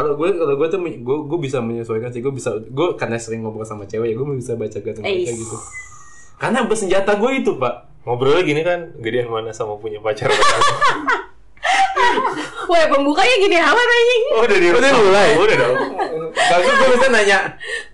Kalau gue kalau gue tuh gue gue bisa menyesuaikan sih gue bisa gue karena sering ngobrol sama cewek ya gue bisa baca ganteng mereka gitu. Karena bersenjata gue itu pak. Ngobrolnya gini kan, gedean mana sama punya pacar. Wah, pembukanya gini amat anjing. oh, udah di Udah mulai? Oh, udah dong. Kalau gue bisa nanya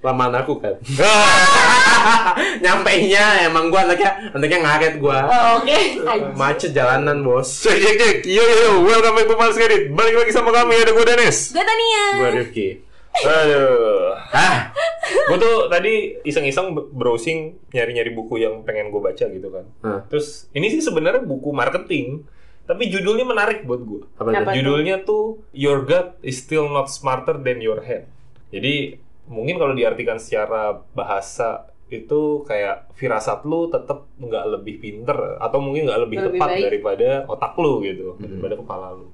lamaan aku kan. Nyampainya emang gue anaknya anaknya ngaret gue. Oh, Oke. Anjing. Macet jalanan bos. Cek cek cek. Yo yo yo, welcome back to Males Edit. Balik lagi sama kami ada gue Danes. Gue Tania. Gue Rifki. Aduh. Ah, gue tuh tadi iseng-iseng browsing nyari-nyari buku yang pengen gue baca gitu kan. Hah. Terus ini sih sebenarnya buku marketing, tapi judulnya menarik buat gue. Judulnya tuh Your Gut is Still Not Smarter Than Your Head. Jadi mungkin kalau diartikan secara bahasa itu kayak firasat lu tetap nggak lebih pinter atau mungkin nggak lebih, Lebih tepat baik. daripada otak lu gitu Mhm. daripada kepala lu.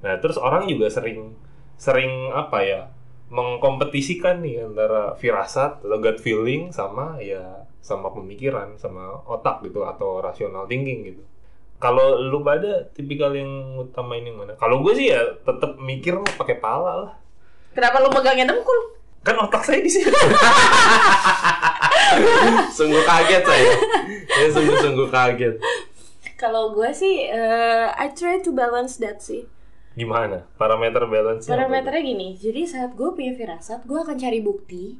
Nah terus orang juga sering sering apa ya mengkompetisikan nih antara firasat atau gut feeling sama ya sama pemikiran sama otak gitu atau rational thinking gitu. Kalau lu pada tipikal yang utamain yang mana? Kalau gue sih ya tetap mikir pakai pala lah. Kenapa lu megangnya dengkul? Kan otak saya di sini. Sungguh kaget saya. Saya sungguh-sungguh kaget. Kalau gue sih, eh, I try to balance that sih. Gimana? Parameter balance Parameternya gini, jadi saat gue punya firasat, gue akan cari bukti.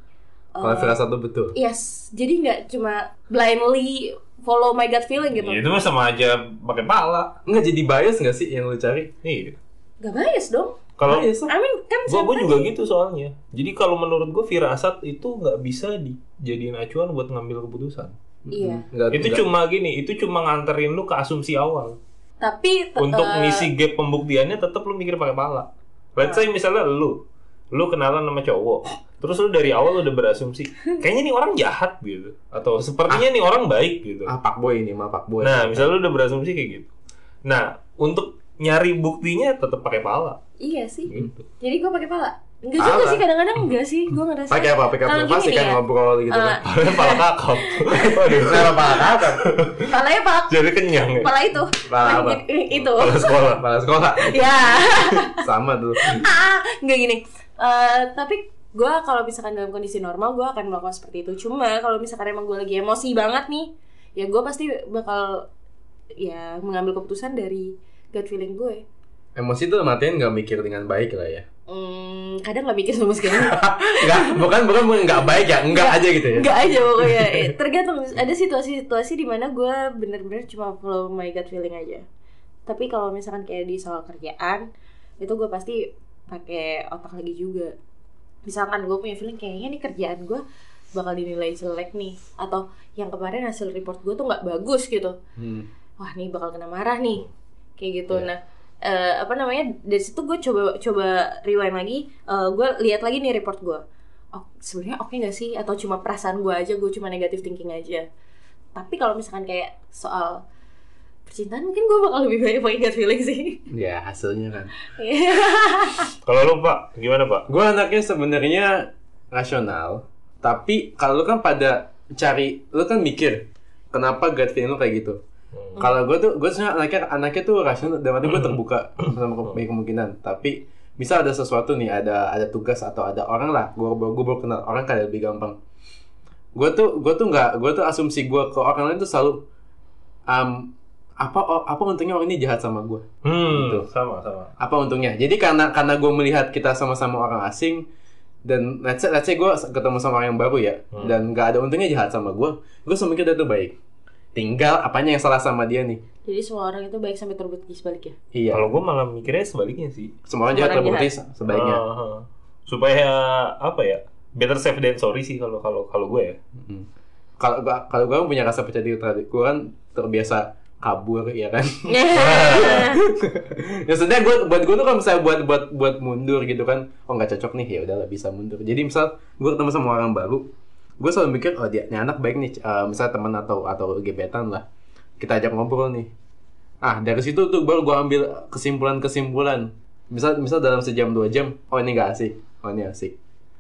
Kalau firasat itu betul. Yes, jadi nggak cuma blindly follow my gut feeling gitu. itu mah sama aja pakai pala. Nggak jadi bias nggak sih yang lu cari? Iya. Gak bias dong. Kalau Bias lah. I mean, kan gue sama juga gitu soalnya. Jadi kalau menurut gue firasat itu nggak bisa dijadiin acuan buat ngambil keputusan. Iya. Nggak, itu cuma gini, itu cuma nganterin lu ke asumsi awal. Tapi Untuk ngisi gap pembuktiannya tetap lu mikir pakai pala. Let's say misalnya lu, lu kenalan sama cowok, terus lu dari awal udah berasumsi, kayaknya nih orang jahat gitu, atau sepertinya nih orang baik gitu. ah pak boy ini mah pak boy. Nah, misalnya lu udah berasumsi kayak gitu. Nah, untuk nyari buktinya tetap pakai pala. Iya sih. Gitu. Jadi gue pakai pala. Enggak juga sih kadang-kadang enggak sih. Gue ngerasa. Pakai apa? Pakai Kalau apa? Pasti kan ya, ngobrol gitu kan. Palanya pala kakap. Waduh, Kenapa pala kakap? palanya pala, jadi kenyang ya. pala itu. Pala apa? itu. Pala sekolah. Pala sekolah. ya. Sama tuh. Ah, Enggak gini. Eh, tapi gue kalau misalkan dalam kondisi normal gue akan melakukan seperti itu. Cuma kalau misalkan emang gue lagi emosi banget nih, ya gue pasti bakal ya mengambil keputusan dari gut feeling gue. Emosi tuh matiin nggak mikir dengan baik lah ya. Hmm, kadang nggak mikir sama sekali. Enggak, bukan bukan bukan nggak baik ya, enggak aja gitu ya. Enggak aja pokoknya. Eh, Tergantung ada situasi-situasi di mana gue bener-bener cuma follow my gut feeling aja. Tapi kalau misalkan kayak di soal kerjaan, itu gue pasti pakai otak lagi juga. Misalkan gue punya feeling kayaknya nih kerjaan gue bakal dinilai jelek nih atau yang kemarin hasil report gue tuh nggak bagus gitu Hmm. wah nih bakal kena marah nih kayak gitu Iya. nah eh, apa namanya dari situ gue coba coba rewind lagi eh, gue lihat lagi nih report gue oh sebenarnya oke nggak sih atau cuma perasaan gue aja gue cuma negatif thinking aja tapi kalau misalkan kayak soal percintaan mungkin gue bakal lebih banyak pakai gut feeling sih Ya hasilnya kan. Kalau lu Pak, gimana Pak? Gue anaknya sebenarnya rasional, tapi kalau lu kan pada cari, lu kan mikir kenapa gut feeling lu kayak gitu. Hmm. Kalau gue tuh, gue sebenarnya anaknya anaknya tuh rasional, dan gue terbuka sama ke- kemungkinan. Tapi bisa ada sesuatu nih, ada ada tugas atau ada orang lah, gue gue baru kenal orang kayak lebih gampang. Gue tuh gue tuh nggak, gue tuh asumsi gue ke orang lain tuh selalu um, apa apa untungnya orang ini jahat sama gue Hmm, Gitu. sama sama. apa untungnya jadi karena karena gue melihat kita sama-sama orang asing dan let's say, let's say gue ketemu sama orang yang baru ya Hmm. dan nggak ada untungnya jahat sama gue gue selalu mikir dia tuh baik tinggal apanya yang salah sama dia nih jadi semua orang itu baik sampai terbukti sebaliknya iya Kalau gue malah mikirnya sebaliknya sih. semua orang jahat orang terbukti sebaiknya Ah, ah. supaya apa ya? Better safe than sorry sih kalau kalau kalau gue ya. Hmm. kalau gua kalau gue punya rasa percaya diri terhadap gue kan terbiasa kabur ya kan ya sebenarnya gue buat gue tuh kalau misalnya buat buat buat mundur gitu kan oh nggak cocok nih ya udahlah bisa mundur jadi misal gue ketemu sama orang baru gue selalu mikir oh dia ini anak baik nih Eh, misalnya teman atau atau gebetan lah. Kita ajak ngobrol nih. Ah dari situ tuh baru gue ambil kesimpulan kesimpulan misal misal dalam sejam dua jam oh ini gak asik oh ini asik.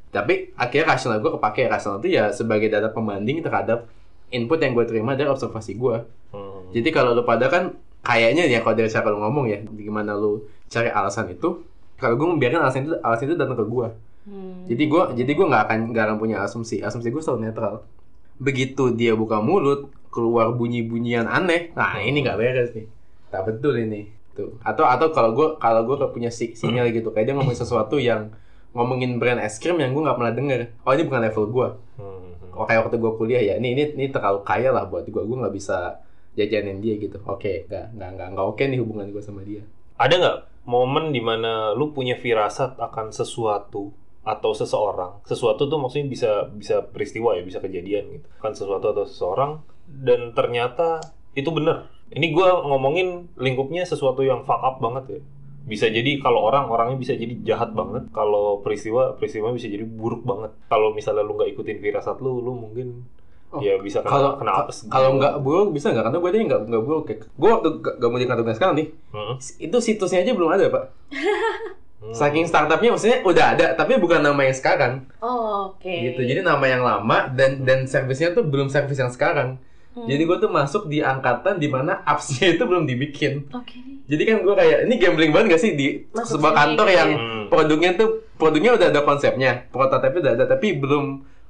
Tapi akhirnya rasional gue kepake. Rasional itu ya sebagai data pembanding terhadap input yang gue terima dari observasi gue Hmm. jadi kalau lu pada kan kayaknya ya kalau dari cara lu ngomong ya gimana lu cari alasan itu kalau gue membiarkan alasan itu alasan itu datang ke gue Hmm. jadi gue jadi gue nggak akan nggak akan punya asumsi. Asumsi gue selalu netral. Begitu dia buka mulut keluar bunyi bunyian aneh nah ini nggak beres nih. Tak betul ini. Tuh. Atau atau kalau gue kalau gue punya si- sinyal gitu kayak dia ngomongin sesuatu yang ngomongin brand es krim yang gue nggak pernah denger. Oh ini bukan level gue Hmm. oh, kayak waktu gue kuliah ya. Ini ini ini terlalu kaya lah buat gue gue nggak bisa jajanin dia gitu. Oke nggak nggak nggak nggak oke nih hubungan gue sama dia. Ada nggak momen di mana lu punya firasat akan sesuatu atau seseorang? Sesuatu tuh maksudnya bisa bisa peristiwa ya, bisa kejadian gitu. Kan sesuatu atau seseorang dan ternyata itu benar. Ini gua ngomongin lingkupnya sesuatu yang fuck up banget ya. Bisa jadi kalau orang orangnya bisa jadi jahat banget. Kalau peristiwa peristiwa bisa jadi buruk banget. Kalau misalnya lu nggak ikutin firasat lu, lu mungkin Oh, ya bisa kena, kalau kena apes. gitu. kalau nggak buruk bisa nggak karena gue tadi nggak nggak buruk kayak gue waktu gak, gak mau dikatakan sekarang nih Hmm. itu situsnya aja belum ada pak Hmm. saking startupnya maksudnya udah ada tapi bukan nama yang sekarang Oh, oke. gitu jadi nama yang lama dan dan servisnya tuh belum servis yang sekarang Hmm. jadi gue tuh masuk di angkatan di mana appsnya itu belum dibikin Oke. jadi kan gue kayak ini gambling banget gak sih di Masuk sebuah sini kantor gitu yang ya. Hmm. produknya tuh produknya udah ada konsepnya prototipe udah ada tapi belum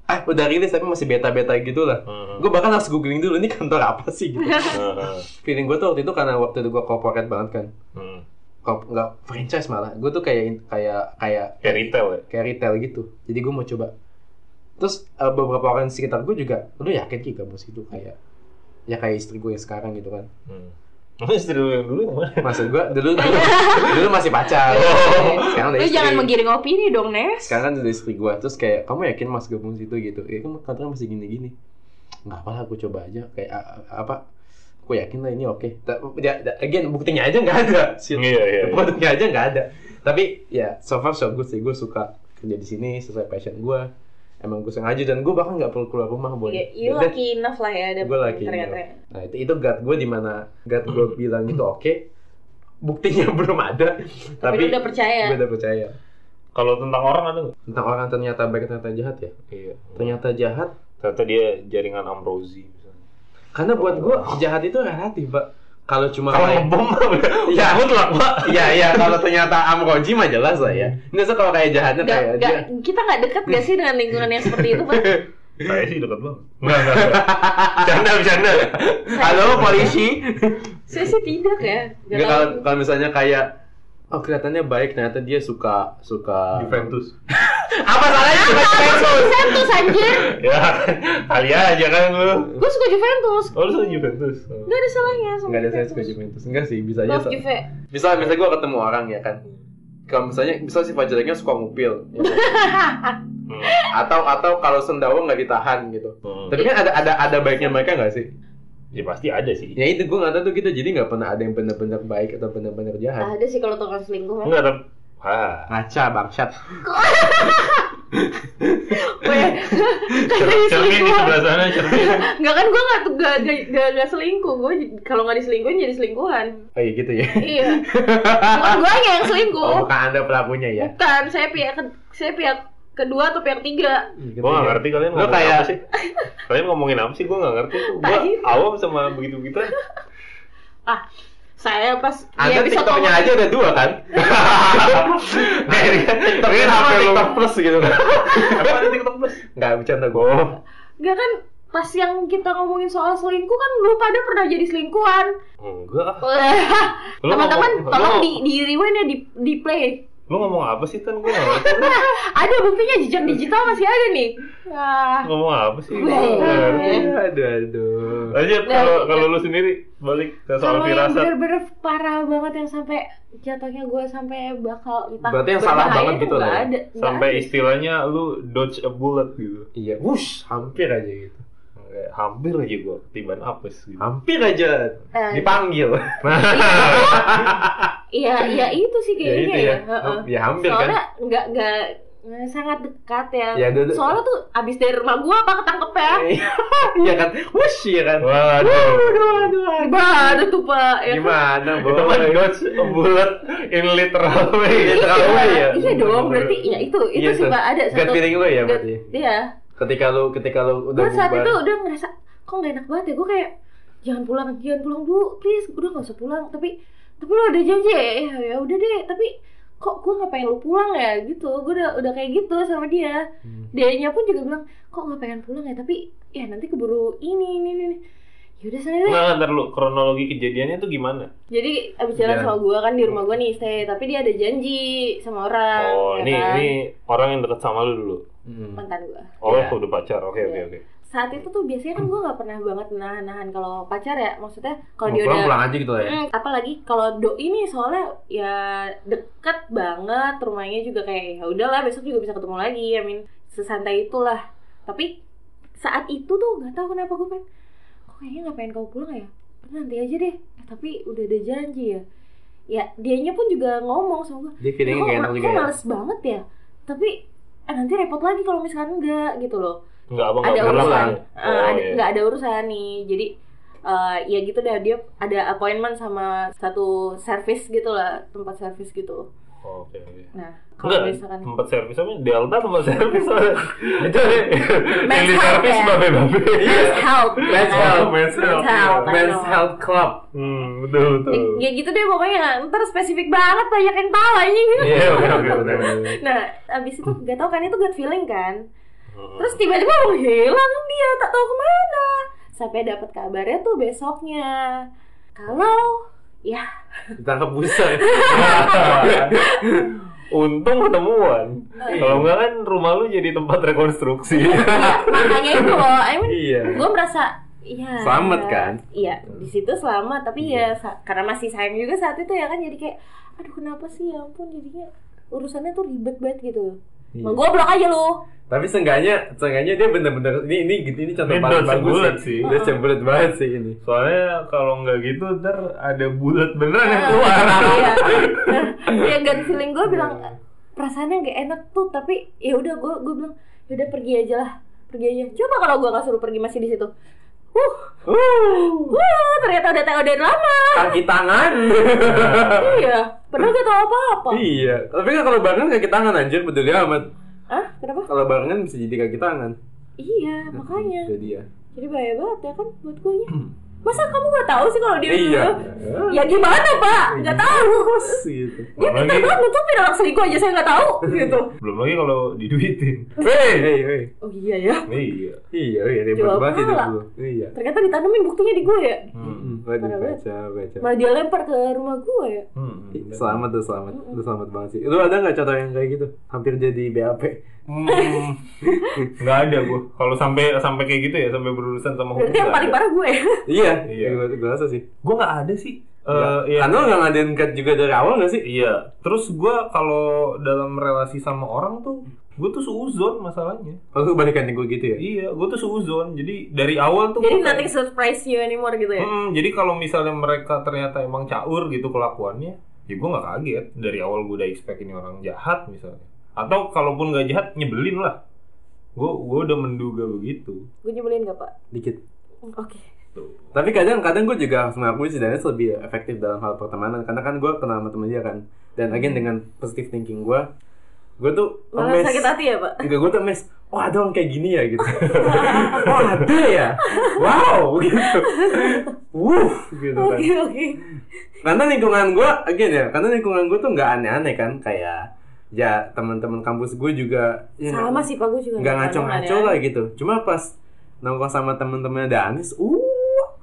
ah udah rilis tapi masih beta-beta gitu lah Hmm. gue bahkan harus googling dulu ini kantor apa sih gitu Hmm. feeling gue tuh waktu itu karena waktu itu gue corporate banget kan Hmm. Kop, nggak franchise malah. Gue tuh kayak kayak kayak Kayak retail ya. kayak retail gitu. Jadi gue mau coba. Terus eh, beberapa orang di sekitar gue juga lu yakin ki kamu situ? Kayak ya kayak istri gue yang sekarang gitu kan. Hmm. Istri lu yang dulu yang mana? maksud gue dulu dulu, dulu masih pacar. Sekarang udah Lu istri. jangan menggiring opini dong, Nes. sekarang kan udah istri gue terus kayak kamu yakin mas gabung situ? Gitu. Ya kamu kantornya masih gini gini nggak apa lah aku coba aja. Kayak apa aku yakin lah ini oke Ta- ya, again buktinya aja nggak ada. Iya, iya. iya. produknya aja nggak ada tapi ya so far so good sih gue suka kerja di sini sesuai passion gue emang gue sengaja dan gue bahkan nggak perlu keluar rumah boy Iya, you Dan- lucky enough lah ya ada gue lagi ternyata. nah itu itu gut gue di mana gut gue bilang itu oke buktinya belum ada Tapi, lu udah percaya. gue udah percaya Kalau tentang orang ada nggak? tentang orang ternyata baik ternyata jahat ya Iya. ternyata jahat Ternyata dia jaringan Ambrosi. Karena buat gue jahat itu relatif pak kalau cuma Kalau kayak ngebom udah Iya. mutlak, Pak. Iya iya kalau ternyata Amroji mah jelas lah ya. Nggak usah kalau kayak jahatnya Nggak- kayak dia. kita nggak deket gak sih dengan lingkungan yang seperti itu, Pak? Saya sih dekat banget. Enggak, enggak. enggak. Bercanda. Halo polisi. Saya sih tidak ya. Kalau kalau misalnya kayak oh kelihatannya baik ternyata dia suka suka Juventus. Apa salahnya suka Juventus? Juventus anjir. Ya, kali aja kan lu. Gue suka Juventus. Oh, lu suka Juventus. Oh. Gak ada salahnya sama Enggak ada saya Juventus. suka Juventus. Enggak sih, bisa aja. Love so- Juve. Misal misalnya gue ketemu orang ya kan. Kalau misalnya misal si Fajarnya suka ngupil ya kan? Hmm. atau atau kalau sendawa nggak ditahan gitu. Hmm. Tapi kan ada ada ada baiknya mereka nggak sih? Ya pasti ada sih. Ya itu gue nggak tahu tuh kita jadi nggak pernah ada yang benar-benar baik atau benar-benar jahat. Ada sih kalau tukang selingkuh. Enggak ada. Ah. Ngaca bangsat. Weh, Cermin di sebelah sana, cermin. Enggak kan gue gak, gak, gak, gak, gak selingkuh Gue kalau gak diselingkuhin jadi selingkuhan Oh iya gitu ya. Iya Bukan gue yang selingkuh Oh, bukan anda pelakunya ya. Bukan, saya pihak saya pihak kedua atau pihak tiga Gitu Gue gak ya. ngerti kalian Lu ngomongin kayak- apa sih? Kalian ngomongin apa sih? Gue gak ngerti. Gue awam sama begitu-begitu. Ah, saya pas Anda bisa TikToknya aja ada dua kan? TikTok Ini kan HP lu. TikTok plus gitu kan? Apa ada TikTok plus? Nggak bercanda gue. Gak kan pas yang kita ngomongin soal selingkuh kan lu pada pernah jadi selingkuhan Enggak. Teman-teman tolong di, di rewind ya di, di play Lu ngomong apa sih kan? Gue ngerti. Ada buktinya jejak digital masih ada nih Ah, Ngomong apa sih? Ngerti. Aduh aduh. Lanjut kalau kalau lu sendiri balik ke soal Kalau yang firasat. bener-bener parah banget yang sampai jatuhnya gue sampai bakal entah Berarti yang salah banget itu gitu lah ya? ada, Sampai ada. istilahnya lu dodge a bullet gitu. Iya, wush, hampir aja gitu. Kayak hampir aja gua ketiban apes gitu. Hampir aja Eh, dipanggil. Iya, iya itu sih ya kayaknya itu ya. ya. Heeh. Ya hampir kan. Soalnya nggak nggak nggak sangat dekat ya. Ya, Soalnya tuh abis dari rumah gua apa ketangkep ya? Iya kan? Wush, iya kan? Waduh. Aduh, aduh, aduh. Gimana tuh pak? Ya kan? Gimana, Itu boy? dodge a bullet in literal way. Literal Iya, way ya? Iya dong, berarti ya itu itu Iya, sih mbak ada Gut satu. feeling lu ya gut- berarti? Iya. Ketika lu ketika lu udah Gue saat bubar. itu udah ngerasa kok gak enak banget ya. Gue kayak jangan pulang, jangan pulang dulu, please. Udah gak usah pulang. Tapi tapi lu ada janji ya, ya, ya udah deh. Tapi kok gue nggak pengen lu pulang ya gitu gue udah udah kayak gitu sama dia Hmm. dianya pun juga bilang kok nggak pengen pulang ya tapi ya nanti keburu ini ini ini yaudah sana deh Nah, ntar lu kronologi kejadiannya tuh gimana? jadi abis jalan Jalan. sama gue kan di rumah gue nih stay tapi dia ada janji sama orang Oh, ya ini kan? ini orang yang dekat sama lu dulu. Hmm. mantan gue Oh, Iya. udah pacar. Oke, oke, Iya. oke. saat itu tuh biasanya kan gue nggak pernah banget nahan-nahan kalau pacar ya maksudnya kalau dia pulang udah pulang aja gitu lah ya. Hmm, apalagi kalau doi ini soalnya ya deket banget rumahnya juga kayak ya udahlah besok juga bisa ketemu lagi I mean sesantai itulah tapi saat itu tuh nggak tahu kenapa gue pengen kayaknya nggak pengen kamu pulang ya? Nanti aja deh. Eh, tapi udah ada janji ya. Ya dianya pun juga ngomong sama gue Dia feelingnya kok, kayak enak juga kok ya. males banget ya? Tapi eh, nanti repot lagi kalau misalkan enggak gitu loh. Enggak, abang ada nggak urusan. Eh, Oh, ada iya. nggak ada urusan nih. Jadi eh, ya gitu deh dia ada appointment sama satu service gitu lah tempat service gitu Oke, oke. nah kalau Enggak, misalkan tempat servis apa? Delta tempat servis itu yang Men's di health servis ya? babe-babe. men's health Men's health. Men's health. Men's health. Men's know. Health Club. Hmm, betul betul. ya, ya gitu deh pokoknya ntar spesifik banget banyak yang tahu aja gitu Iya, oke oke nah abis itu gak tau kan itu gut feeling kan Hmm. terus tiba-tiba menghilang dia tak tahu ke mana sampai dapat kabarnya tuh besoknya kalau ya Ditangkap busa. Untung ketemuan. Iya. Kalau enggak kan rumah lu jadi tempat rekonstruksi. makanya itu loh I mean Iya. gue merasa Iya. Selamat kan? Iya, di situ selamat. Tapi ya sa- karena masih sayang juga saat itu ya kan jadi kayak, aduh kenapa sih ya ampun jadinya urusannya tuh ribet banget gitu. Iya. Mau gue blok aja lu. Tapi seenggaknya, seenggaknya dia bener-bener ini ini gitu ini contoh Ini paling bagus sih. sih. Dia cembulet banget sih ini. Soalnya kalau nggak gitu ntar ada bulat beneran yang keluar. Iya. ya gut feeling gue bilang perasaannya gak enak tuh tapi ya udah gue gue bilang ya udah pergi aja lah pergi aja coba kalau gue nggak suruh pergi masih di situ uh Uh, wah ternyata udah udah lama kaki tangan. iya padahal gak tahu apa apa iya. Tapi kan kalau barengan kaki tangan anjir peduli amat. ah kenapa Kalau barengan bisa jadi kaki tangan. iya makanya Jadi ya. jadi bahaya banget ya kan buat gue ya masa kamu gak tahu sih kalau dia Iya. ya gimana pak nggak tahu gitu. dia pintar banget nutupin orang selingkuh aja saya nggak tahu gitu belum lagi kalau diduitin. Hei, hei, hei. oh iya ya Iya. Iya, iya, ribet banget hidup pala. lu. Iya. ternyata ditanemin buktinya di gue ya Hmm. Hmm, Waduh, baca, baca. malah dia lempar ke rumah gue ya Hmm. Selamat tuh, selamat. Lu selamat banget sih. Lu ada nggak contoh yang kayak gitu? Hampir jadi BAP. Hmm. Nggak ada gua. Kalau sampai sampai kayak gitu ya, sampai berurusan sama hukum. berarti yang nggak paling parah gue Iya, Iya. Gue, gue rasa sih. Gua nggak ada sih. Eh, Iya. iya. Anu nggak ngadain cut juga dari awal nggak sih? Iya. Terus gua kalau dalam relasi sama orang tuh, gua tuh suuzon masalahnya. Oh, balikan gue gitu ya? Iya, gua tuh suuzon. Jadi dari awal tuh jadi gua nothing kayak- surprise you anymore gitu ya Hmm, jadi kalau misalnya mereka ternyata emang caur gitu kelakuannya, ya gue nggak kaget. Dari awal gue udah expect ini orang jahat misalnya. Atau kalaupun nggak jahat, nyebelin lah. Gue gue udah menduga begitu. gue nyebelin gak pak Dikit. oke Tuh. Tapi kadang-kadang gue juga harus mengakui sih Dennis lebih efektif dalam hal pertemanan karena kan gue kenal sama temen dia kan. Dan again dengan positive thinking gue, gue tuh malah amazed. sakit hati ya pak Enggak, gue tuh amazed. Oh ada orang kayak gini ya gitu. oh ada ya. Wow gitu. Wuh gitu kan. oke oke Karena lingkungan gue, again ya, karena lingkungan gue tuh nggak aneh-aneh kan kayak ya teman-teman kampus gue juga ya, sama sih pak gue juga nggak nggak ngaco-ngaco lah gitu. Cuma pas nongkrong sama temen-temennya Danis, uh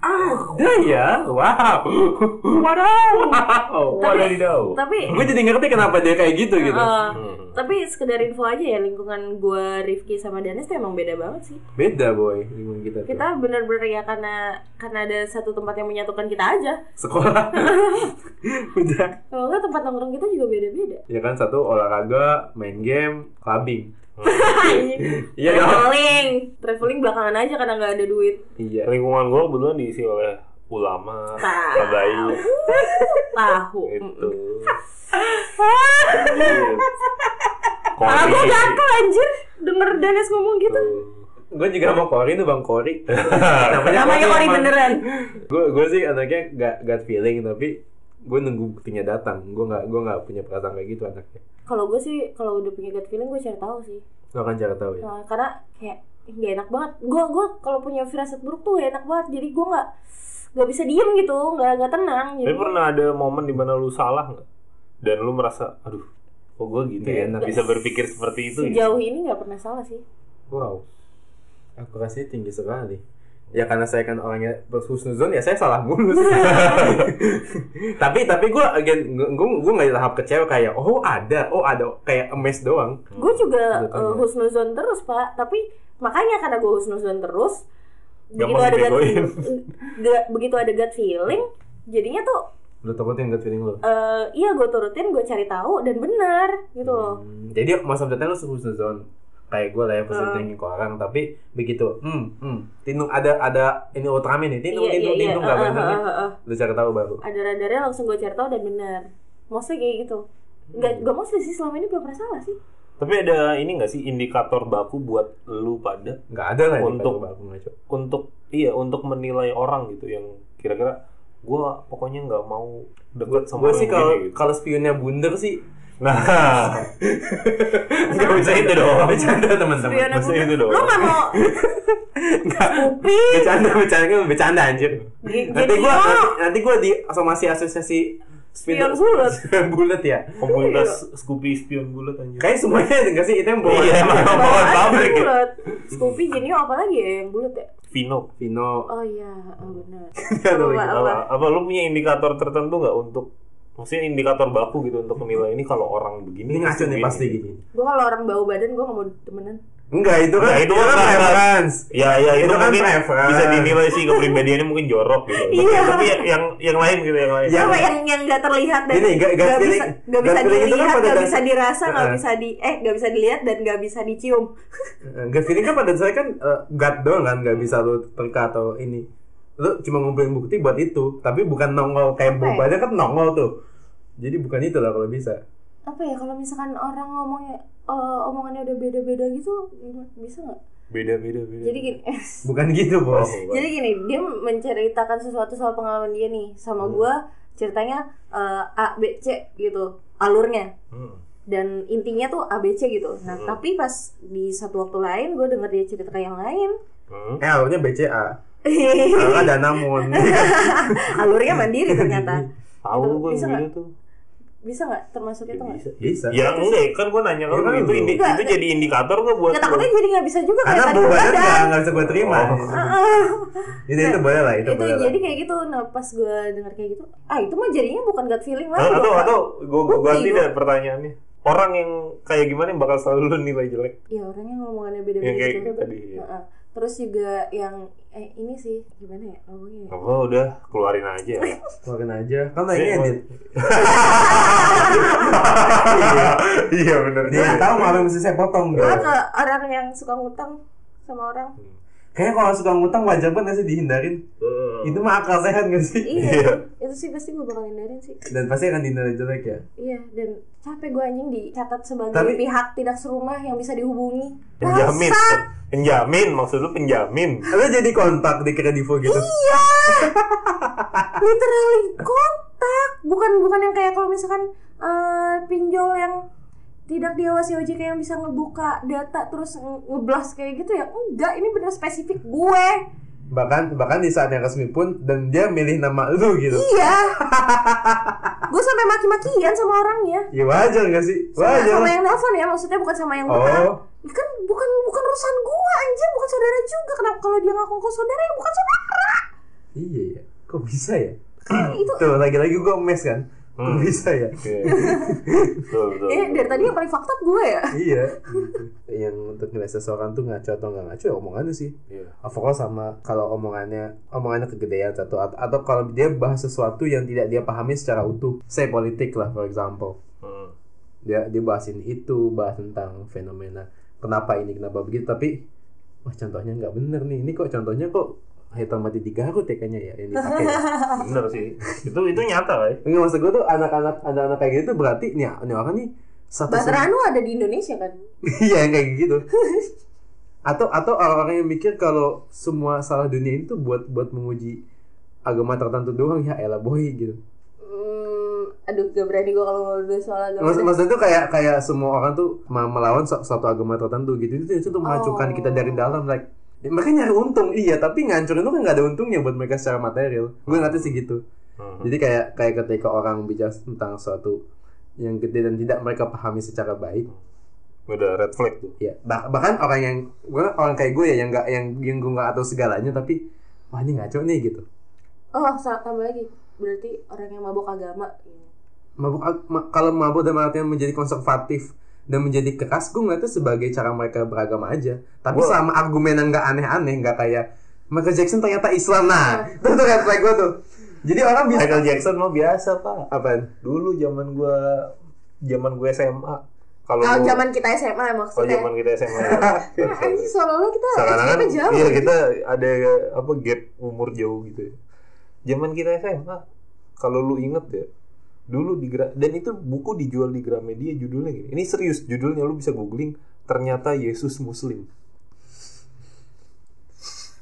ada ya, wow, Wadaw, wow. wadadidaw. tapi Gue jadi ngerti kenapa dia kayak gitu gitu. eh, Hmm. tapi sekedar info aja ya lingkungan gue Rifki sama Danes tuh emang beda banget sih Beda boy lingkungan kita tuh. kita bener-bener ya karena karena ada satu tempat yang menyatukan kita aja Sekolah, udah. kalau nggak tempat nongkrong kita juga beda-beda Ya kan satu olahraga, main game, clubbing. Iya dong. traveling. Traveling belakangan aja karena nggak ada duit. Iya. Lingkungan gue kebetulan diisi oleh ulama, Tahu. tabayu, tahu. Itu. ah gue gatel anjir. Denger Danes ngomong gitu. Gue juga sama Kori tuh Bang Kori. namanya Kori beneran. Gue gue sih anaknya gak gut feeling tapi gue nunggu buktinya datang. Gue nggak gue nggak punya perasaan kayak gitu anaknya. kalau gue sih kalau udah punya gut feeling gue cari tahu sih Lo kan cara tahu ya. Nah, karena kayak nggak enak banget gue gue kalau punya firasat buruk tuh gak enak banget jadi gue nggak nggak bisa diem gitu nggak nggak tenang Tapi jadi pernah ada momen di mana lu salah nggak? Dan lu merasa, aduh, Oh gue gitu Nggak ya, enak. bisa berpikir seperti itu. ya. Sejauh ini nggak pernah salah sih. Wow. Akurasinya tinggi sekali. Ya karena saya kan orangnya berhusnuzon ya saya salah mulu. sih. tapi tapi gue again gue gue nggak di tahap kecewa kayak oh ada oh ada kayak emes doang. Gue juga uh, husnuzon terus pak, tapi makanya karena gue husnuzon terus, begitu Gampang ada gut, begitu ada gut feeling, jadinya tuh Lu turutin gut feeling lu. eh iya gue turutin, gue cari tahu dan benar gitu loh. Hmm, jadi masa datang lu husnuzon kayak gue lah ya positive thinking ke orang tapi begitu hmm hmm tinung ada ada ini Ultraman nih tinung Iya iya tinung iya. tinung nggak bener nih eh, eh, eh. lu cari tahu baru Ada radarnya langsung gue cari tahu dan benar. Mostly kayak gitu. Gak, Hmm. gak mostly sih selama ini belum pernah salah sih. Tapi ada ini nggak sih indikator baku buat lu pada nggak ada lah Untuk- ngaco untuk iya untuk menilai orang gitu yang kira-kira gua pokoknya nggak mau deket sama gue orang sih kalau gitu. kalau spionnya bunder sih Nah, nggak bisa itu dong. bercanda teman-teman bunder. itu dong. Lo gak mau Nggak, bercanda bercanda kan bercanda anjir nanti gua nanti, gua di asosiasi asosiasi Spion bulat. spion bulat ya Komunitas Scoopy spion bulat anjir. kayak semuanya enggak sih itu yang bawa Iya, emang Bawaan bawaan pabrik bulat. Scoopy Genio apa lagi ya yang bulat ya? Vino. Vino Oh iya, oh benar. Aduh, Apa, apa? Apa, apa lu punya indikator tertentu nggak untuk maksudnya indikator baku gitu untuk menilai ini kalau orang begini ini ngaco nih pasti gini Gue kalau orang bau badan gue gak mau temenan. enggak itu kan Nah, itu itu kan kan preference Ya ya itu, Itu kan mungkin preference. bisa dinilai sih kepribadiannya mungkin jorok gitu. Iya. Tapi ya- yang yang lain gitu yang lain. Ya, apa yang yang gak terlihat dan Ini, bisa bisa kan dilihat, gak bisa dirasa, gak Heeh. bisa di eh gak bisa dilihat dan gak bisa dicium. Gak feeling kan pada saya kan uh, gut doang kan nggak bisa lu terka atau ini lu cuma ngumpulin bukti buat itu tapi bukan nongol kayak ya? badan kan nongol tuh jadi bukan itu lah kalau bisa Apa ya kalau misalkan orang ngomongnya eh, omongannya udah beda-beda gitu bisa nggak? Beda beda beda. Jadi gini, bukan gitu bos Oh, jadi gini dia menceritakan sesuatu soal pengalaman dia nih sama gua ceritanya eh, A B C gitu alurnya. Hmm. dan intinya tuh ABC gitu. Nah, Hmm. tapi pas di satu waktu lain gue denger dia cerita ke yang lain, Hmm. eh alurnya BCA Alurnya ada namun alurnya mandiri ternyata. Tahu Itu gue bisa yang nggak? gitu tuh. Bisa nggak termasuk itu nggak? Bisa. bisa Ya enggak, kan gue nanya Ya, kalau kan itu indi- Enggak, itu jadi indikator nggak buat Nggak takutnya jadi nggak bisa juga kayak karena tadi bau bau badan nggak nggak bisa gue terima Oh. Ah, itu itu boleh lah itu, itu boleh lah jadi kayak gitu. Nah, pas gue denger kayak gitu, ah itu mah jadinya bukan gut feeling lagi. atau atau gue gue ganti gua. deh pertanyaannya. Orang yang kayak gimana yang bakal selalu lu nilai jelek? Iya orangnya ngomongannya Yang beda-beda kayak gitu. tadi. ya. Terus juga yang eh ini sih gimana ya ngomongnya? ya? Apa udah keluarin aja. keluarin aja kan lagi Iya, edit Iya benar. dia yang tahu malah mesti saya potong gitu. ke orang yang suka ngutang sama orang. Kayaknya kalau suka ngutang wajar banget sih dihindarin itu mah akal sehat gak sih Iya, itu sih pasti gue bakal hindarin sih. dan pasti akan dinilai jelek ya Iya, dan capek gue anjing dicatat sebagai Tapi- pihak tidak serumah yang bisa dihubungi. Penjamin. Bangsat! Penjamin maksud lu penjamin. Lo jadi kontak di kredivo gitu Iya. Literally kontak, bukan bukan yang kayak kalau misalkan eh, pinjol yang tidak diawasi OJK yang bisa ngebuka data terus nge- ngeblas kayak gitu ya? Enggak ini bener spesifik gue. Bahkan bahkan di saat yang resmi pun dan dia milih nama lu gitu. Iya. Gue sampai maki-makian sama orangnya. Ya wajar gak sih? Sama, wajar. sama lah. yang nelfon ya maksudnya bukan sama yang Oh. Ya kan bukan bukan urusan gua anjir bukan saudara juga. Kenapa kalau dia ngaku ngaku saudara ya bukan saudara? Iya ya kok bisa ya? Itu tuh lagi-lagi gua mes kan Hmm. bisa ya Oke. Betul betul. eh dari tadi yang paling fakta gue ya iya gitu. yang untuk nilai seseorang tuh ngaco atau nggak ngaco ya omongannya sih Iya. overall sama kalau omongannya omongannya kegedean satu atau, atau kalau dia bahas sesuatu yang tidak dia pahami secara utuh say politik lah for example Hmm. dia dia bahasin itu bahas tentang fenomena kenapa ini kenapa begitu tapi wah contohnya nggak bener nih ini kok contohnya kok hitam mati di Garut ya kayaknya ya yang dipakai ya. Bener sih. Itu itu nyata kan? Enggak maksud gue tuh anak-anak anak-anak kayak gitu berarti nih ini orang nih satu Bahtera Anu ada di Indonesia kan iya yang kayak gitu atau atau orang-orang yang mikir kalau semua salah dunia itu buat buat menguji agama tertentu doang ya elah boy gitu hmm, aduh gak berani gue kalau ngobrol soal agama Maksud, maksudnya tuh kayak kayak semua orang tuh melawan suatu agama tertentu gitu itu itu tuh menghancurkan kita dari dalam like ya, mereka nyari untung iya tapi ngancurin itu kan nggak ada untungnya buat mereka secara material gue ngerti sih gitu Hmm. jadi kayak kayak ketika orang bicara tentang suatu yang gede dan tidak mereka pahami secara baik Udah red flag tuh. ya bah- bahkan orang yang gue orang kayak gue ya yang nggak yang yang gue nggak tahu segalanya tapi wah ini ngaco nih gitu Oh, sa- tambah lagi. Berarti orang yang mabuk agama. mabuk ag- ma- kalau mabuk dan artinya menjadi konservatif dan menjadi keras gue ngeliatnya sebagai cara mereka beragama aja tapi Gua- selama argumen yang nggak aneh-aneh nggak kayak Michael Jackson ternyata Islam nah itu tuh red flag gue tuh jadi orang bisa Michael Jackson mah biasa pak. apaan Dulu zaman gua zaman gue SMA. Kalau Oh, zaman kita SMA oh maksudnya. zaman kita SMA. Anjing seolah-olah kita Sekarang kan jauh. iya kita ada apa gap umur jauh gitu. ya. Zaman kita SMA kalau lu inget ya dulu di Gra- dan itu buku dijual di Gramedia judulnya gini. Ini serius judulnya lu bisa googling ternyata Yesus Muslim.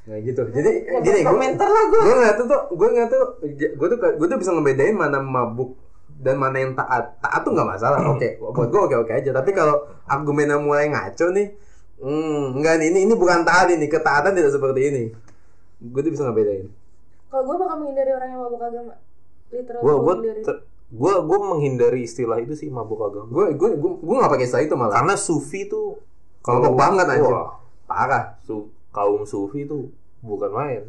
Nah gitu. Jadi Nggak gini gue komentar lah gue. gue nggak tuh tuh gue nggak tuh gue tuh gue tuh bisa ngebedain mana mabuk dan mana yang taat. Taat tuh nggak masalah. Oke, buat gue oke oke aja. Tapi kalau argumennya mulai ngaco nih, hmm, enggak nih ini ini bukan taat ini ketaatan tidak seperti ini. Gue tuh bisa ngebedain. Kalau gue bakal menghindari orang yang mabuk agama. Literal gua gua gua menghindari istilah itu sih mabuk agama. Gue gue gue gue nggak pakai istilah itu malah. Karena sufi tuh Mabuk banget anjir. Wah, Parah. su- kaum sufi itu bukan main.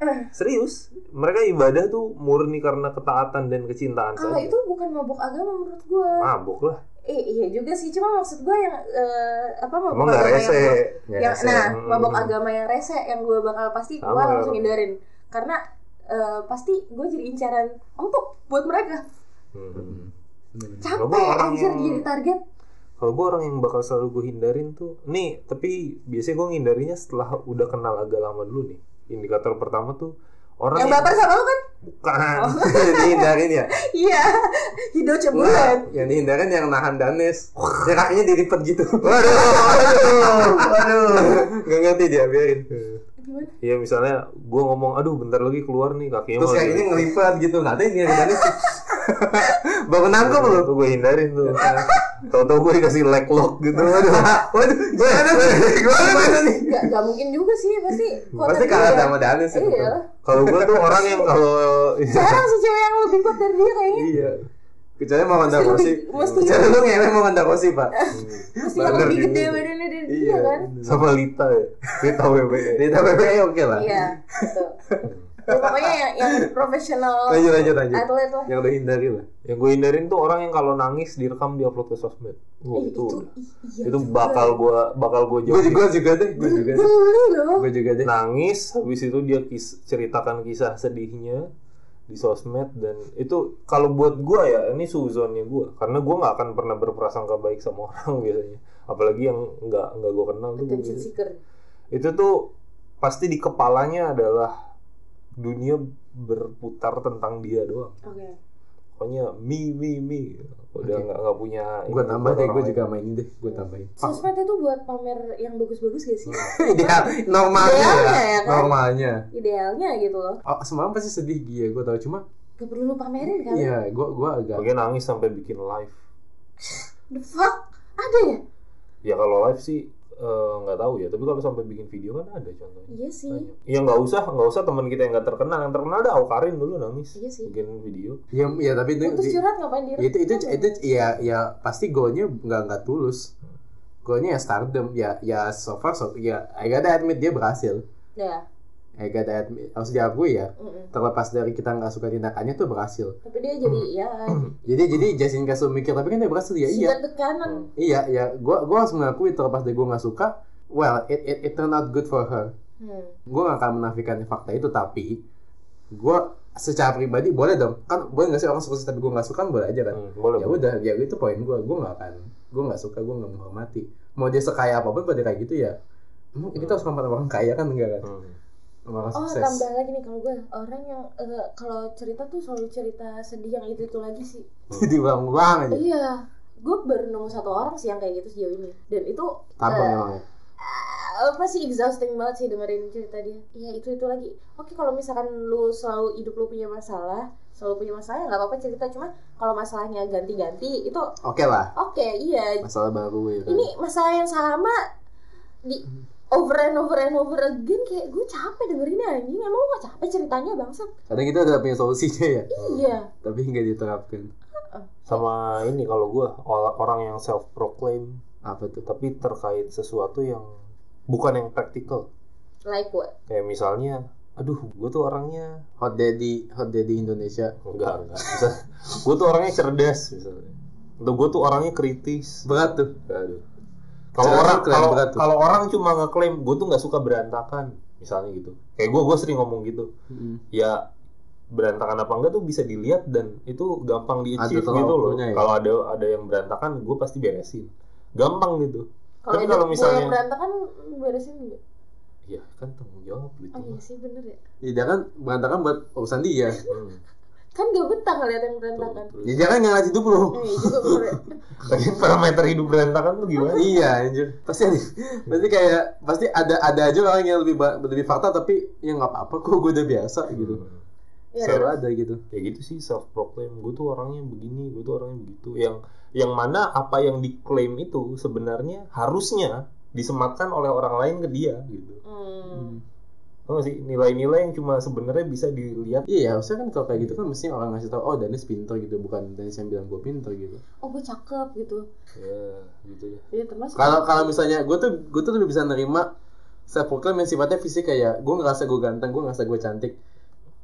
Serius, mereka ibadah tuh murni karena ketaatan dan kecintaan Kalau saja. itu bukan mabuk agama menurut gue. Mabuk lah. Eh, iya juga sih. Cuma maksud gue yang eh, apa mabuk Emang agama rese. yang, yang rese. nah Hmm. mabuk agama yang rese yang gue bakal pasti gue langsung hindarin karena eh, pasti gue jadi incaran empuk buat mereka. Hmm. Capek anjir yang- jadi target. Kalau gue orang yang bakal selalu gue hindarin tuh, nih tapi biasanya gue ngindarinya setelah udah kenal agak lama dulu nih. Indikator pertama tuh orang Yang baper sama lu kan? bukan. dihindarin ya. Iya. Hidup cebulan. Yang dihindarin yang nahan danes. Ya kakinya dilipet gitu. Waduh, waduh, waduh. Gak ngerti dia biarin. Iya misalnya gue ngomong, aduh bentar lagi keluar nih kakinya. Terus kayak ini ngelipat gitu. Nggak ada ini yang danes. Baru nangkep lu. Tuh gue hindarin tuh. Tahu-tahu gue dikasih leg lock gitu. Waduh. Waduh, gimana nih? Gimana nih? Gak, gak mungkin juga sih pasti. Pasti kalah dia. sama Danes sih. Iya. Kalau gue tuh orang yang kalau Jarang sih cewek yang lebih kuat dari dia kayaknya. Iya. Kecuali mau Honda. Mesti Kecuali lu ngewe mau Honda Rossi, Pak. Mesti yang lebih gede badannya dari dia Iya. kan. sama Lita ya. Lita WWE. Di WWE oke lah. Iya. Gitu. Ya, pokoknya yang, yang profesional Lanjut lanjut lanjut. atlet lah. Yang lu hindari lah. Yang gue hindarin tuh orang yang kalau nangis direkam di upload ke sosmed. Wah, Eh, itu iya itu juga. bakal gue bakal gue Gue jauh. juga juga deh, gue juga deh. Gue juga deh. Nangis, habis itu dia kis- ceritakan kisah sedihnya di sosmed dan itu kalau buat gue ya ini suzonnya gue karena gue nggak akan pernah berprasangka baik sama orang biasanya apalagi yang nggak nggak gue kenal tuh itu tuh pasti di kepalanya adalah dunia berputar tentang dia doang Oke. pokoknya me me me udah nggak nggak punya Gue tambah buat deh, gue juga main ini deh, gue tambahin. Sosmed itu buat pamer yang bagus-bagus gak sih? Ideal, normalnya Idealnya ya, ya kan? normalnya. Idealnya gitu loh. Oh, semalam pasti sedih dia, gue tau cuma, Gak perlu lu pamerin kan? iya, gue gue agak. Pokoknya nangis sampai bikin live The fuck? Ada ya? ya kalau live sih eh, nggak tahu ya tapi kalau sampai bikin video kan ada contohnya Iya sih. Banyak. ya nggak usah nggak usah teman kita yang nggak terkenal yang terkenal ada Aukarin dulu nangis Iya sih. bikin video Ya, ya tapi itu, Terus curhat ngapain di itu itu itu ya ya pasti goalnya nggak nggak tulus goalnya ya stardom ya ya so far so ya I gotta admit dia berhasil Ya. I gotta admit harus diakui ya mm-mm. terlepas dari kita nggak suka tindakannya tuh berhasil. Tapi dia jadi ya. Jadi jadi Jasin Kasu mikir tapi kan dia berhasil. Ya iya. Sikat ke kanan. iya ya gua gua harus mengakui terlepas dari gua nggak suka well it, it it turned out good for her. Hmm. gue gak akan menafikan fakta itu tapi gue secara pribadi boleh dong. Kan boleh nggak sih orang sukses tapi gue nggak suka? Kan boleh aja kan. Hmm, boleh ya boleh. udah ya itu poin gue gue nggak akan gue nggak suka gue nggak menghormati. Mau dia sekaya apa pun pada kayak gitu ya emang kita harus hormat orang kaya kan enggak kan? Hmm. Oh sukses. tambah lagi nih kalau gue. Orang yang eh, kalau cerita tuh selalu cerita sedih yang itu itu lagi sih. jadi bang bang aja. Iya, gue baru nemu satu orang sih yang kayak gitu sejauh ini. Dan itu tabang eh, emang ya apa sih exhausting banget sih dengerin cerita dia. Iya itu itu lagi. Oke kalau misalkan lu selalu hidup lu punya masalah, selalu punya masalah ya nggak apa-apa cerita. Cuma kalau masalahnya ganti-ganti itu oke lah. Oke iya. masalah baru ya kan? Ini masalah yang sama di over and over and over again kayak gue capek dengerinnya anjing. Emang lu gak capek ceritanya bangsat. Kadang kita udah punya solusinya ya iya. Tapi nggak diterapkan sama ini kalau gue orang yang self proclaim Apa tuh? tapi terkait sesuatu yang bukan yang praktikal. Like what? kayak misalnya aduh gue tuh orangnya Hot Daddy, Hot Daddy Indonesia. enggak enggak. Gue tuh orangnya cerdas misalnya. Atau gue tuh orangnya kritis. Berat tuh. Aduh. Kalau orang kalau orang cuma ngeklaim gue tuh nggak suka berantakan, misalnya gitu. Kayak gue gue sering ngomong gitu. Ya berantakan apa enggak tuh bisa dilihat dan itu gampang di achieve Ada tolak gitu loh. ya? Kalau ada ada yang berantakan, gue pasti beresin. Gampang gitu. Kalau Tapi kalau misalnya- yang berantakan beresin enggak? Iya kan tanggung jawab gitu. Oh iya sih bener ya. Ya, dia kan berantakan buat urusan dia. Hmm. Kan gak betah ngeliat yang berantakan. Ya, kan nggak hidup lu. Eh, iya ya. Tapi parameter hidup berantakan tuh gimana? iya anjir. Pasti ada. Pasti kayak pasti ada ada aja orang yang lebih lebih fakta tapi ya nggak apa-apa kok gue udah biasa gitu. Iya, Selalu ada gitu. ya gitu sih self proclaim gue tuh orangnya begini gue tuh orangnya begitu yang yang mana apa yang diklaim itu sebenarnya harusnya disematkan oleh orang lain ke dia gitu Hmm. Tau gak sih nilai-nilai yang cuma sebenarnya bisa dilihat Iya, harusnya kan kalau kayak gitu kan mesti orang ngasih tahu, oh Danis pinter gitu, bukan Danis yang bilang gue pinter gitu. Oh gue cakep gitu. ya gitu ya Iya termasuk. Kalau kalau misalnya gue tuh gue tuh lebih bisa nerima self proclaim yang sifatnya fisik kayak gue ngerasa gue ganteng, gue ngerasa gue cantik,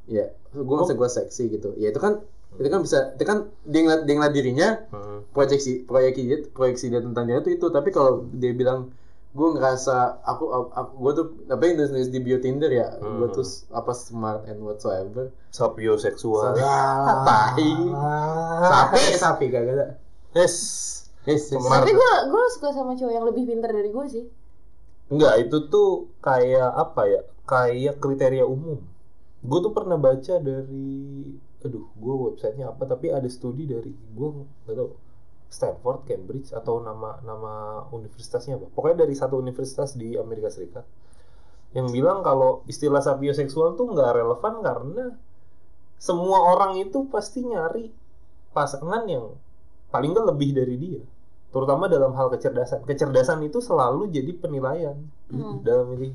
ya gue ngerasa gue seksi gitu. Ya itu kan itu kan bisa itu kan dia ngeliat, dia ngeliat dirinya hmm. proyeksi proyeksi dia proyeksi dia tentang dia itu itu tapi kalau dia bilang gue ngerasa aku, aku gue tuh apa yang nulis, nulis di bio Tinder ya gue Hmm. tuh apa smart and whatsoever sapioseksual tai sapi sapi gak ada yes yes, yes. Tapi gue gue suka sama cowok yang lebih pintar dari gue sih. Enggak, itu tuh kayak apa ya? Kayak kriteria umum. Gue tuh pernah baca dari, aduh, gue websitenya apa? Tapi ada studi dari gue nggak tahu Stanford, Cambridge atau nama nama universitasnya apa? Pokoknya dari satu universitas di Amerika Serikat yang bilang kalau istilah sapioseksual tuh nggak relevan karena semua orang itu pasti nyari pasangan yang paling nggak lebih dari dia terutama dalam hal kecerdasan kecerdasan itu selalu jadi penilaian Hmm. dalam milih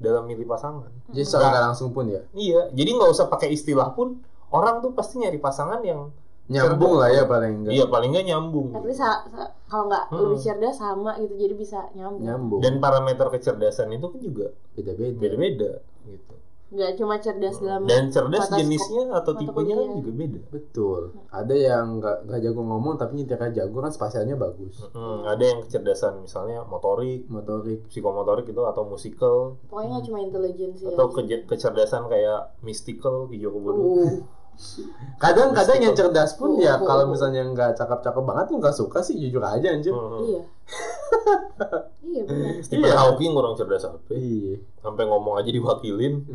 dalam milih pasangan jadi secara nggak langsung pun ya iya jadi nggak usah pakai istilah pun orang tuh pasti nyari pasangan yang nyambung lah ya paling enggak iya paling nggak nyambung. Tapi sa- sa- kalau nggak Hmm. lebih cerdas sama gitu jadi bisa nyambung. nyambung. Dan parameter kecerdasan itu kan juga beda beda beda-beda gitu. Nggak cuma cerdas dalam dan cerdas jenisnya atau tipenya kan juga beda. Betul. Ada yang nggak nggak jago ngomong tapi nyetirnya jago kan spasialnya bagus. Hmm, ada yang kecerdasan misalnya motorik motorik. psikomotorik itu atau musikal. Pokoknya nggak cuma intelijensi atau aja. keje- kecerdasan kayak mystical hijau kebodo Uh, kadang-kadang yang cerdas pun ya Oh. kalau misalnya nggak cakep-cakep banget tuh nggak suka sih jujur aja anjir Hmm. iya. iya benar. Stephen Hawking orang cerdas apa? Iya. Sampai ngomong aja diwakilin.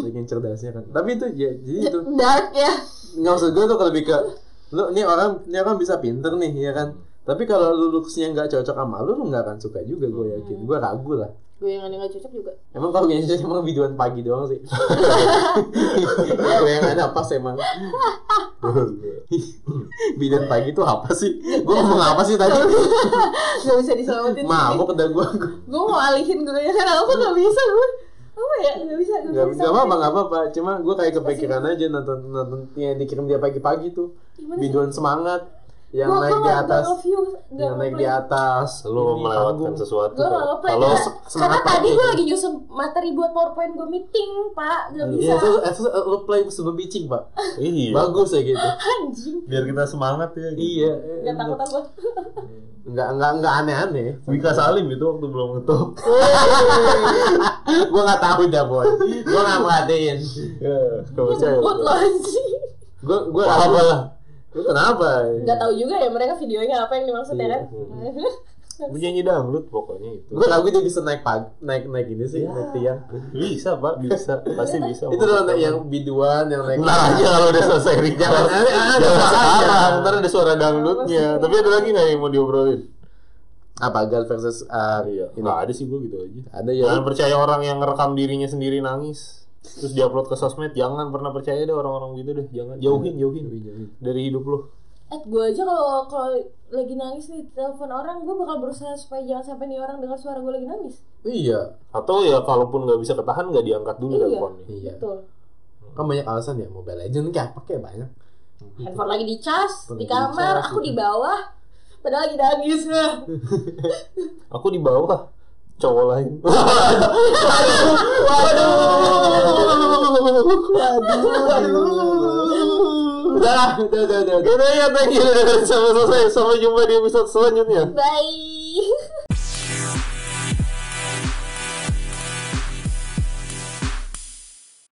Bikin cerdasnya kan. Tapi itu ya jadi itu. Dark ya. nggak usah gue tuh kalau lebih ke lu ini orang ini orang bisa pinter nih ya kan? Tapi kalau lu looksnya nggak cocok sama lu lu nggak akan suka juga gue yakin. Gue ragu lah Gue yang nggak cocok juga. Emang kalau gini emang videoan pagi doang sih. Gue yang ada pas emang. Videoan pagi tuh apa sih? Gue ngomong apa sih tadi? Gak bisa diselamatin. Mabuk udah gue. Gue mau alihin gue ya kan apa nggak bisa gue. Apa ya nggak bisa nggak Gak, bisa. gak apa-apa, gak apa-apa. Cuma gue kayak kepikiran aja nonton nonton yang dikirim dia pagi-pagi tuh. Sih? Videoan semangat yang Gua- naik gua di nggak- atas, nggak nggak yang naik di atas. lu ini melewatkan sesuatu. Gue gak ngeplay kalau karena, tadi gue lagi nyusun materi buat powerpoint gue meeting pak. Gak bisa. Iya, itu, itu lu play sebelum pitching, Pak. iya. Bagus ya gitu. Anjing. Biar kita semangat ya gitu. Iya. Gak takut apa Enggak enggak enggak aneh-aneh. Wika Salim itu waktu belum ngetop gua nggak tahu dah boy. Gua nggak merhatiin ya gak percaya Sebut lo anjing. Gua gua Apa lah? Gua kenapa? Gak tahu juga ya mereka videonya apa yang dimaksud ya kan? Penyanyi dangdut pokoknya itu. Gua ragu dia bisa naik pag naik naik ini sih Ya. naik tiang. Bisa pak bisa. Pasti bisa itu loh yang biduan yang naik Ntar aja kalau udah selesai Jangan, Jangan, ada- sekarang Ntar ada suara dangdutnya. Tapi ada lagi gak yang mau diobrolin? apa God versus uh, Iya. ini? Gak ada sih gue gitu aja. Ada ya. Jangan percaya orang yang ngerekam dirinya sendiri nangis Terus diupload ke sosmed Jangan pernah percaya deh orang-orang gitu deh. Jangan Jauhin, jauhin. Dari hidup lo Eh gue aja kalau kalau lagi nangis nih telepon orang gue bakal berusaha supaya jangan sampai nih orang dengar suara gue lagi nangis. Iya. Atau ya kalaupun gak bisa ketahan Gak diangkat dulu Iya. teleponnya. Iya. Betul. Kan banyak alasan ya Mobile Legend kayak apa kayak banyak. Handphone lagi dicas Handphone di kamar dicas, aku gitu. di bawah padahal lagi nangis. Aku di bawah cowok lain. Waduh, waduh, waduh, waduh. Udah, udah, udah, udah. Udah ya, thank you udah dengerin sampai selesai. Sampai jumpa di episode selanjutnya. bye